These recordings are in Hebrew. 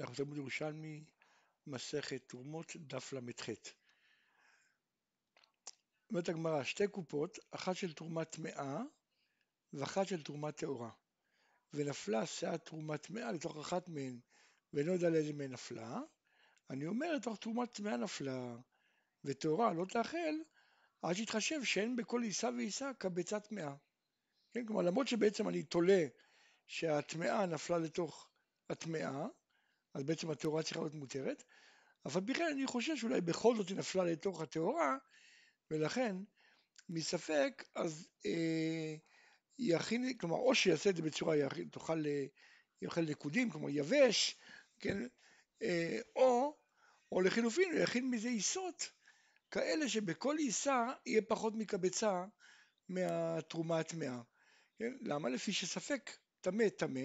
אנחנו תלמוד ירושלמי, מסכת תרומות, דף ל"ח. אומרת הגמרא, שתי קופות, אחת של תרומה טמאה ואחת של תרומה טהורה. ונפלה שאת תרומה טמאה לתוך אחת מהן, ואינו יודע לאיזה מהן נפלה. אני אומר, לתוך תרומה טמאה נפלה, וטהורה לא תאכל, עד שיתחשב שאין בכל עיסה ועיסה כביצה טמאה. כן, כלומר, למרות שבעצם אני תולה שהטמאה נפלה לתוך הטמאה, אז בעצם הטהורה צריכה להיות מותרת, אבל בכלל אני חושב שאולי בכל זאת היא נפלה לתוך הטהורה, ולכן מספק אז אה, יכין, כלומר או שיעשה את זה בצורה, יכין, תאכל, אה, יאכל נקודים, כלומר יבש, כן, אה, או, או לחילופין הוא יכין מזה עיסות כאלה שבכל עיסה יהיה פחות מקבצה מהתרומה הטמאה. כן? למה? לפי שספק טמא טמא,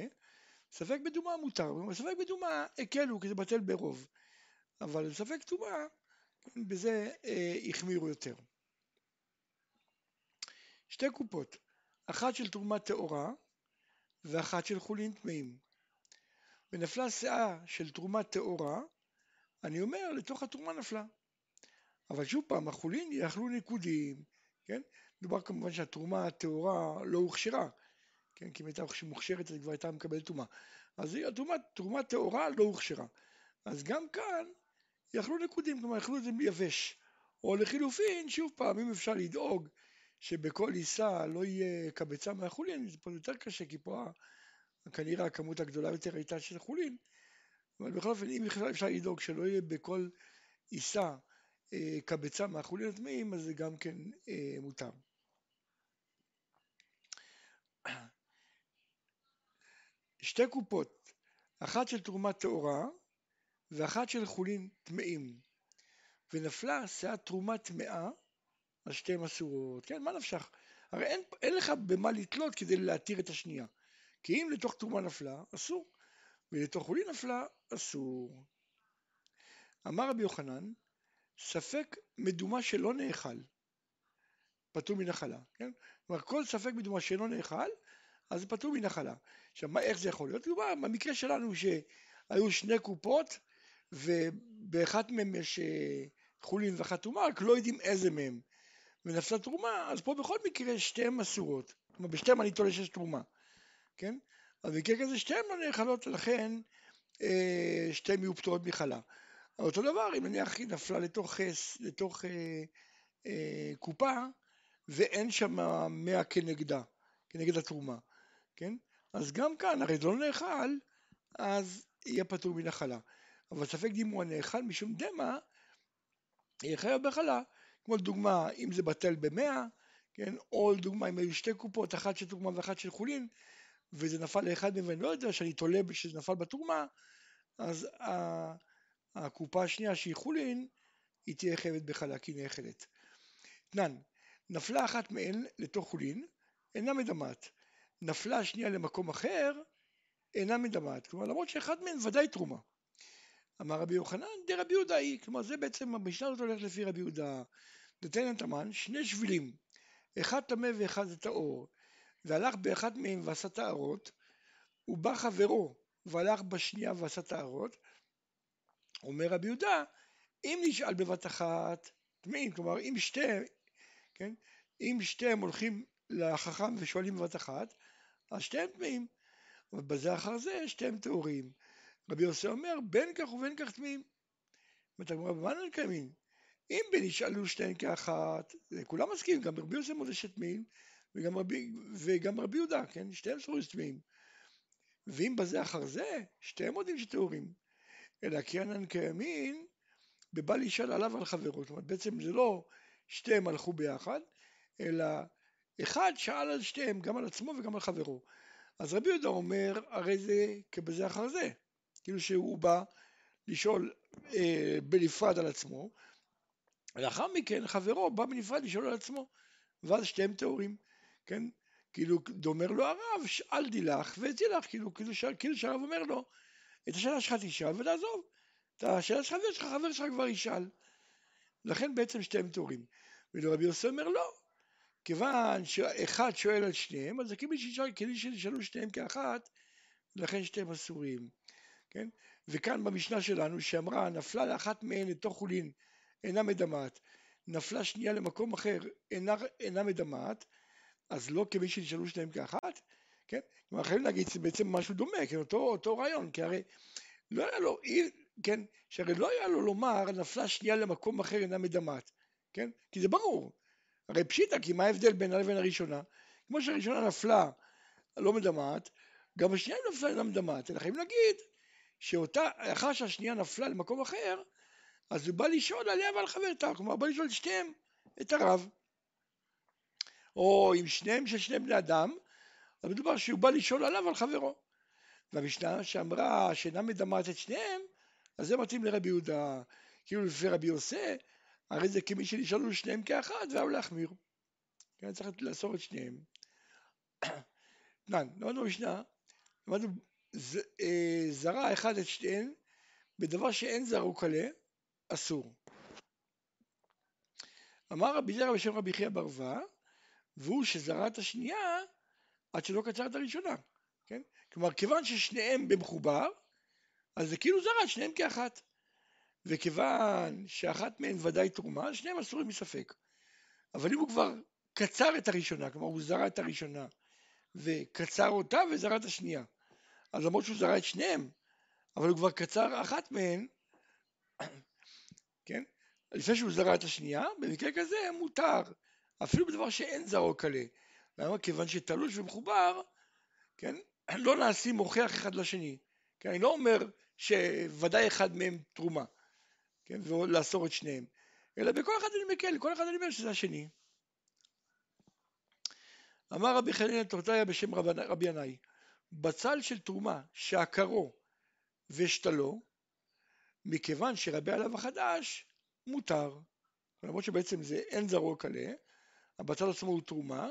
ספק בדומה מותר, ספק בדומה הקלו כי זה בטל ברוב, אבל ספק טומאה, בזה אה, החמירו יותר. שתי קופות, אחת של תרומה טהורה ואחת של חולין טמאים. ונפלה שאה של תרומה טהורה, אני אומר, לתוך התרומה נפלה. אבל שוב פעם, החולין יאכלו ניקודים, כן? מדובר כמובן שהתרומה הטהורה לא הוכשרה, כן? כי אם הייתה מוכשרת אז כבר הייתה מקבלת טומאה. אז התרומה, תרומה טהורה לא הוכשרה. אז גם כאן יכלו נקודים, כלומר יכלו את זה יבש. או לחילופין, שוב פעם, אם אפשר לדאוג שבכל עיסה לא יהיה קבצה מהחולין, זה פה יותר קשה, כי פה כנראה הכמות הגדולה יותר הייתה של חולין, אבל בכל אופן, אם אפשר לדאוג שלא יהיה בכל עיסה אה, קבצה מהחולין הטמאים, אז זה גם כן אה, מותר. שתי קופות, אחת של תרומה טהורה ואחת של חולין טמאים, ונפלה שאת תרומה טמאה על שתיהן אסורות. כן, מה נפשך? הרי אין, אין לך במה לתלות כדי להתיר את השנייה. כי אם לתוך תרומה נפלה, אסור, ולתוך חולין נפלה, אסור. אמר רבי יוחנן, ספק מדומה שלא נאכל, פטור מנחלה, כן? כלומר כל ספק מדומה שלא נאכל, אז פטור מנחלה. עכשיו, מה, איך זה יכול להיות? כלומר, במקרה שלנו שהיו שני קופות, ובאחת מהן יש אה, חולין ואחת תרומה, רק לא יודעים איזה מהם. ונפלה תרומה, אז פה בכל מקרה שתיהן אסורות. כלומר, בשתיהן אני תולה שיש תרומה, כן? אז במקרה כזה שתיהן לא נאכלות, לכן אה, שתיהן יהיו פטורות מחלה. אותו דבר, אם נניח היא נפלה לתוך, לתוך אה, אה, קופה, ואין שם מאה כנגדה, כנגד התרומה. כן? אז גם כאן, הרי זה לא נאכל, אז יהיה פטור מנחלה. אבל ספק דימו הנאכל משום דמע, יהיה חייב בחלה. כמו לדוגמה, אם זה בטל במאה, כן? או לדוגמה, אם היו שתי קופות, אחת של תרומה ואחת של חולין, וזה נפל לאחד מהם ואני לא יודע שאני תולה שזה נפל בתרומה, אז הקופה השנייה שהיא חולין, היא תהיה חייבת בחלה כי היא נאכלת. תנן, נפלה אחת מהן לתוך חולין, אינה מדמעת. נפלה השנייה למקום אחר, אינה מדמעת. כלומר, למרות שאחד מהן ודאי תרומה. אמר רבי יוחנן, די רבי יהודה היא. כלומר, זה בעצם, המשנה הזאת הולכת לפי רבי יהודה. נותן את המן שני שבילים, אחד טמא ואחד זה טהור, והלך באחד מהם ועשה טהרות, ובא חברו והלך בשנייה ועשה טהרות, אומר רבי יהודה, אם נשאל בבת אחת טמאים, כלומר אם שתיהם, כן, אם שתיהם הולכים לחכם ושואלים בבת אחת, אז שתיהם טמאים, אבל בזה אחר זה שתיהם טהורים. רבי יוסי אומר, בין כך ובין כך טמאים. אומרת הגמרא, במה נקיימים? אם בין ישאלו שתיהן כאחת, כולם מסכימים, גם רבי יוסי מודה שטמאים, וגם וגם רבי יהודה, כן, שתיהם סבורים שטמאים. ואם בזה אחר זה, שתיהם מודים שטהורים. אלא כי אינן קיימין, בבא לשאול עליו על חברו. זאת אומרת, בעצם זה לא שתיהם הלכו ביחד, אלא אחד שאל על שתיהם, גם על עצמו וגם על חברו. אז רבי יהודה אומר, הרי זה כבזה אחר זה. כאילו שהוא בא לשאול אה, בנפרד על עצמו, ולאחר מכן חברו בא בנפרד לשאול על עצמו, ואז שתיהם טהורים, כן? כאילו, אומר לו הרב, אל תלך ותלך, כאילו, כאילו, כאילו שהרב אומר לו, את השאלה שלך תשאל ותעזוב, את השאלה שלך חבר שלך, חבר שלך כבר ישאל. לכן בעצם שתיהם טהורים. ורבי יוסי אומר לא, כיוון שאחד שואל על שניהם, אז זה כאילו שישאלו שניהם כאחת, לכן שתיהם אסורים. כן? וכאן במשנה שלנו שאמרה נפלה לאחת מהן לתוך חולין אינה מדמעת, נפלה שנייה למקום אחר אינה, אינה מדמעת, אז לא כמי שנשאלו שניהם כאחת, כן? כלומר חייבים להגיד שזה בעצם משהו דומה, כן? אותו, אותו רעיון, כי הרי לא היה לו, כן? שהרי לא היה לו לומר נפלה שנייה למקום אחר אינה מדמעת, כן? כי זה ברור, הרי פשיטא, כי מה ההבדל בינה לבין הראשונה? כמו שהראשונה נפלה לא מדמעת, גם השנייה נפלה אינה מדמעת, אלא חייבים להגיד שאותה, אחר שהשנייה נפלה למקום אחר, אז הוא בא לשאול עליה ועל חברתה, כלומר בא לשאול את שתיהם, את הרב. או עם שניהם של שני בני אדם, אז מדובר שהוא בא לשאול עליו ועל חברו. והמשנה שאמרה שאינה מדמעת את שניהם, אז זה מתאים לרבי יהודה, כאילו לפי רבי יוסי, הרי זה כמי שנשאלו שניהם כאחד והוא להחמיר. כן, צריך לאסור את שניהם. תנן, למדנו משנה, למדנו אה, זרע אחד את שתיהן בדבר שאין זרעו קלה, אסור. אמר רבי זרע בשם רבי חייא ברווה, והוא שזרע את השנייה עד שלא קצר את הראשונה, כן? כלומר, כיוון ששניהם במחובר, אז זה כאילו זרע את שניהם כאחת. וכיוון שאחת מהן ודאי תרומה, שניהם אסורים מספק. אבל אם הוא כבר קצר את הראשונה, כלומר הוא זרע את הראשונה וקצר אותה וזרע את השנייה, אז למרות שהוא זרע את שניהם, אבל הוא כבר קצר אחת מהן, כן? לפני שהוא זרע את השנייה, במקרה כזה מותר, אפילו בדבר שאין זרעו קלה. למה? כיוון שתלוש ומחובר, כן? לא נעשים מוכיח אחד לשני. כן? אני לא אומר שוודאי אחד מהם תרומה, כן? ולאסור את שניהם, אלא בכל אחד אני מקל, כל אחד אני אומר שזה השני. אמר רבי חנין תורתיה בשם רב, רבי ינאי, בצל של תרומה שעקרו ושתלו, מכיוון שרבי עליו החדש מותר. למרות שבעצם זה אין זרוע קלה, הבצל עצמו הוא תרומה,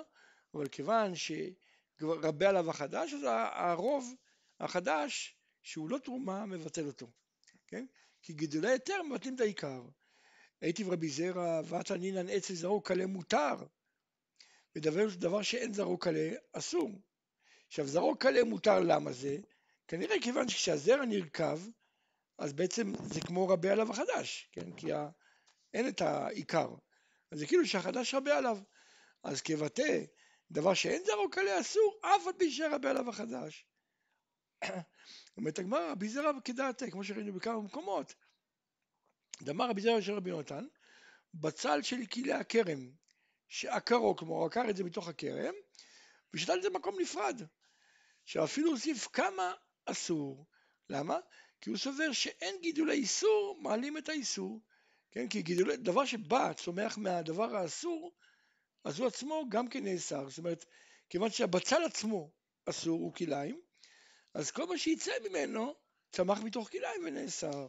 אבל כיוון שרבי עליו החדש, אז הרוב החדש, שהוא לא תרומה, מבטל אותו. כן? כי גידולי היתר מבטלים את העיקר. הייתי ברבי זרע, ואתה נינן אצל זרעו קלה מותר, ודבר דבר שאין זרעו קלה אסור. עכשיו זרעו קלה מותר למה זה? כנראה כיוון שכשהזרע נרקב, אז בעצם זה כמו רבה עליו החדש, כן? כי ה... אין את העיקר. אז זה כאילו שהחדש רבה עליו. אז כבטא דבר שאין זרעו קלה אסור, אף על פי שרבה עליו החדש. אומרת הגמרא, רבי זרע כדעתה, כמו שראינו בכמה מקומות. דמר רבי זרע של רבי יונתן, בצל של כלי הכרם, שעקרו, כלומר הוא עקר את זה מתוך הכרם, ושתל את זה במקום נפרד. שאפילו הוסיף כמה אסור. למה? כי הוא סובר שאין גידולי איסור מעלים את האיסור. כן? כי גידולי, דבר שבא, צומח מהדבר האסור, אז הוא עצמו גם כן נאסר. זאת אומרת, כיוון שהבצל עצמו אסור הוא כליים, אז כל מה שיצא ממנו צמח מתוך כליים ונאסר.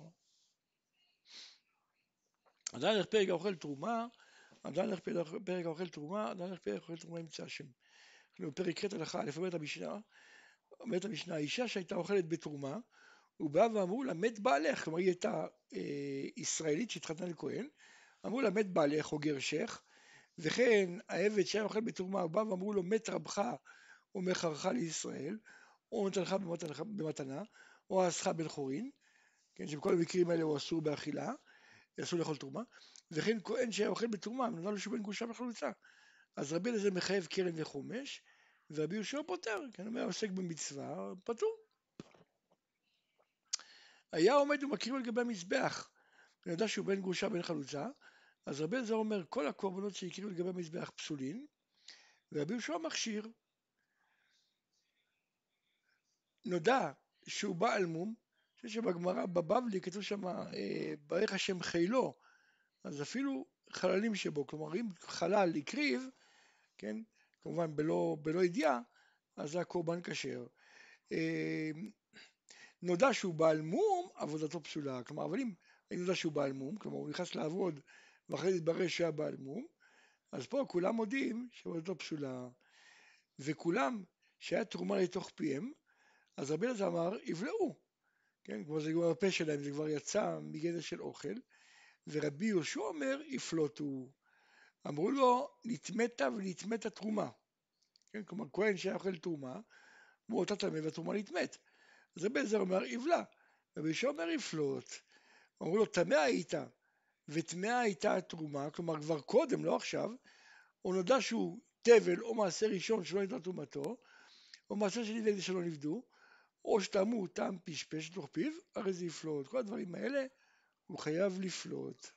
עדיין הולך פרק האוכל תרומה, עדיין הולך פרק האוכל תרומה, עדיין הולך פרק האוכל תרומה ימצא השם. פרק ח' הלכה א' אומרת המשנה, אומרת המשנה, האישה שהייתה אוכלת בתרומה, הוא בא ואמרו לה מת בעלך, כלומר היא הייתה אה, ישראלית שהתחתנה לכהן, אמרו לה מת בעלך או גרשך, וכן העבד שהיה אוכל בתרומה, הוא בא ואמרו לו מת רבך או מכרך לישראל, או נתנך במתנה, או עשך בן חורין, כן, שבכל המקרים האלה הוא אסור באכילה, אסור לאכול תרומה, וכן כהן שהיה אוכל בתרומה, נתן לו שהוא בן גושה וחלוצה. אז רבי אליעזר מחייב קרן וחומש, ורבי יהושע פוטר, כן, אומר עוסק במצווה, פטור. היה עומד ומקריב על גבי המזבח, אני יודע שהוא בן גרושה בן חלוצה, אז רבי אליעזר אומר כל הקורבנות שהקריבו על גבי המזבח פסולים, ורבי יהושע מכשיר. נודע שהוא בעל מום, אני חושב שבגמרא בבבלי כתוב שם אה, ברך השם חילו, אז אפילו חללים שבו, כלומר אם חלל הקריב, כן, כמובן בלא, בלא ידיעה, אז זה הקורבן כשר. אה, נודע שהוא בעל מום, עבודתו פסולה. כלומר, אבל אם אני יודע שהוא בעל מום, כלומר הוא נכנס לעבוד ואחרי זה התברר שהיה בעל מום, אז פה כולם מודים שעבודתו פסולה. וכולם, שהיה תרומה לתוך פיהם, אז רבי אלעזר אמר, יבלעו. כן, כמו זה כבר הפה שלהם, זה כבר יצא מגדר של אוכל. ורבי יהושע אומר, יפלוטו. אמרו לו, נטמאת ונטמאת תרומה. כן, כלומר, כהן שהיה אוכל תרומה, הוא אותה טמא והתרומה נטמאת. אז רבי אלעזר אומר, יבלע. רבי יהושע אומר, יפלוט. אמרו לו, טמא היית, וטמאה הייתה התרומה, כלומר כבר קודם, לא עכשיו, הוא נודע שהוא תבל או מעשה ראשון שלא ניתנה תרומתו, או מעשה שני ואלה שלא נבדו, או שטעמו אותם פשפש לתוך פיו, הרי זה יפלוט, כל הדברים האלה הוא חייב לפלוט.